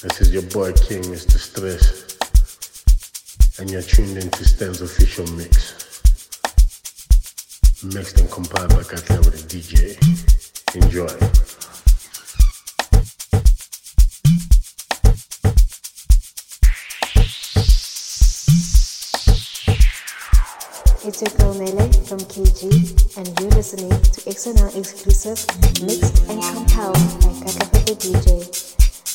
This is your boy King, Mr. Stress, and you're tuned into Stance official mix. Mixed and compiled by Katlego De DJ. Enjoy. It's your girl Mele from KG, and you're listening to XNR exclusive mixed and compiled by Kakapapa DJ.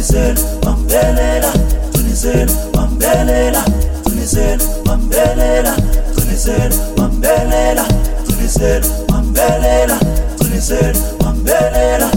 tunizele wambelela tunizele wambelela tunizele wambelela tunizele wambelela tunizele wambelela wambelela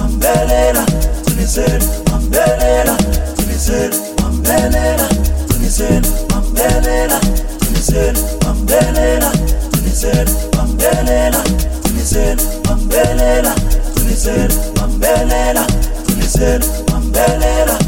wambelela tunisela wambelela tunisela wambelela tunisela wambelela tunisela wambelela tunisela wambelela tunisela wambelela tunisela wambelela tunisela wambelela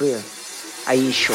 большие. А еще...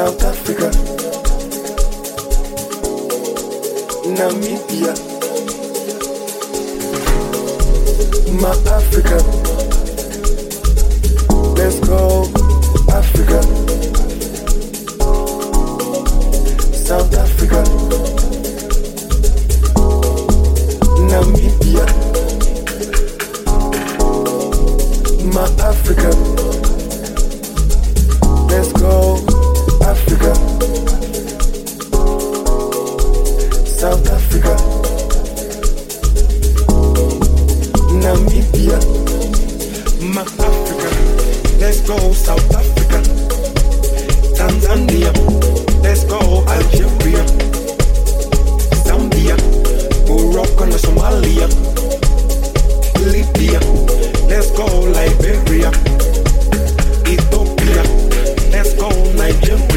South Africa, Namibia, my Africa. Let's go, Africa. South Africa, Namibia, my Africa. Africa, South Africa, Namibia, my Africa. Let's go, South Africa, Tanzania. Let's go Algeria, Zambia, Morocco and Somalia, Libya. Let's go Liberia,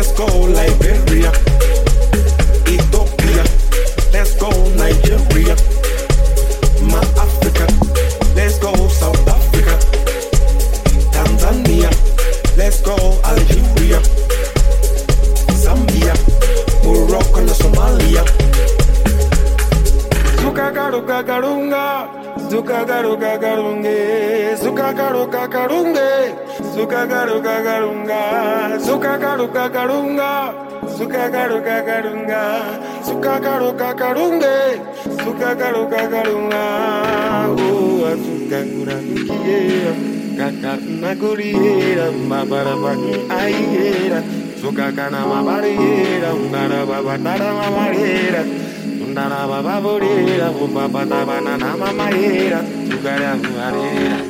let's go Liberia, Ethiopia, let's go Nigeria, Africa, let's go South Africa. Tanzania, let's go Algeria, Zambia, Morocco Somalia. Garunge, zukagaruka garunge, zukagaruka garunga, zukagaruka garunga, zukagaruka garunga, zukagaruka garunge, zukagaruka garunga. Oh, kakatna kuriera mabarabaki aiera. Sukakana mabariera ungara babatara mamarera undara bababorera bubabatabana mamaera sukara huarera sukakaruka karunga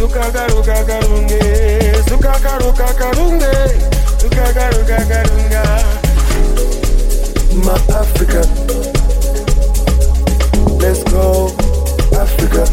sukakaruka karunge sukakaruka karunge sukakaruka karunga my Africa. Let's go Africa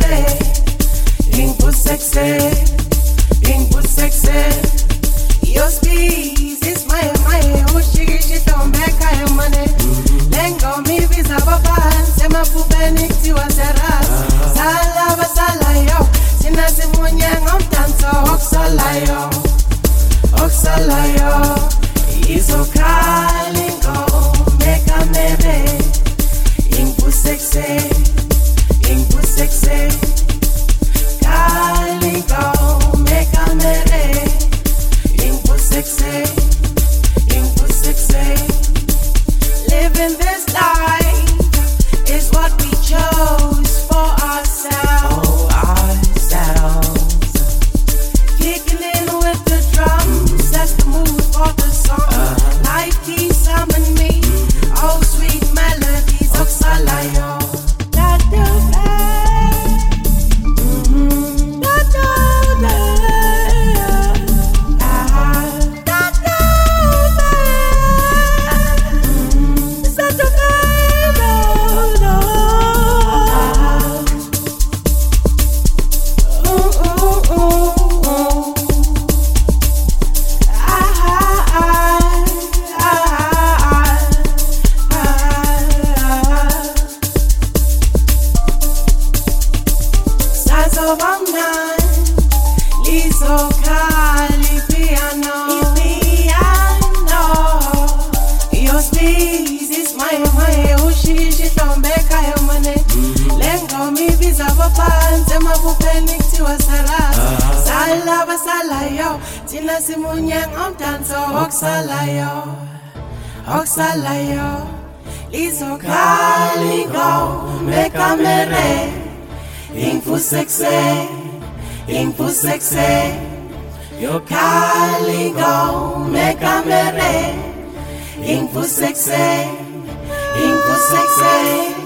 succès, ligne pour. munyang umdanso oksalayo oksalayo lizokhaligo mekamere ingfusekse ingfusekse yokhaligo mekamere ingfusekse ingfusekse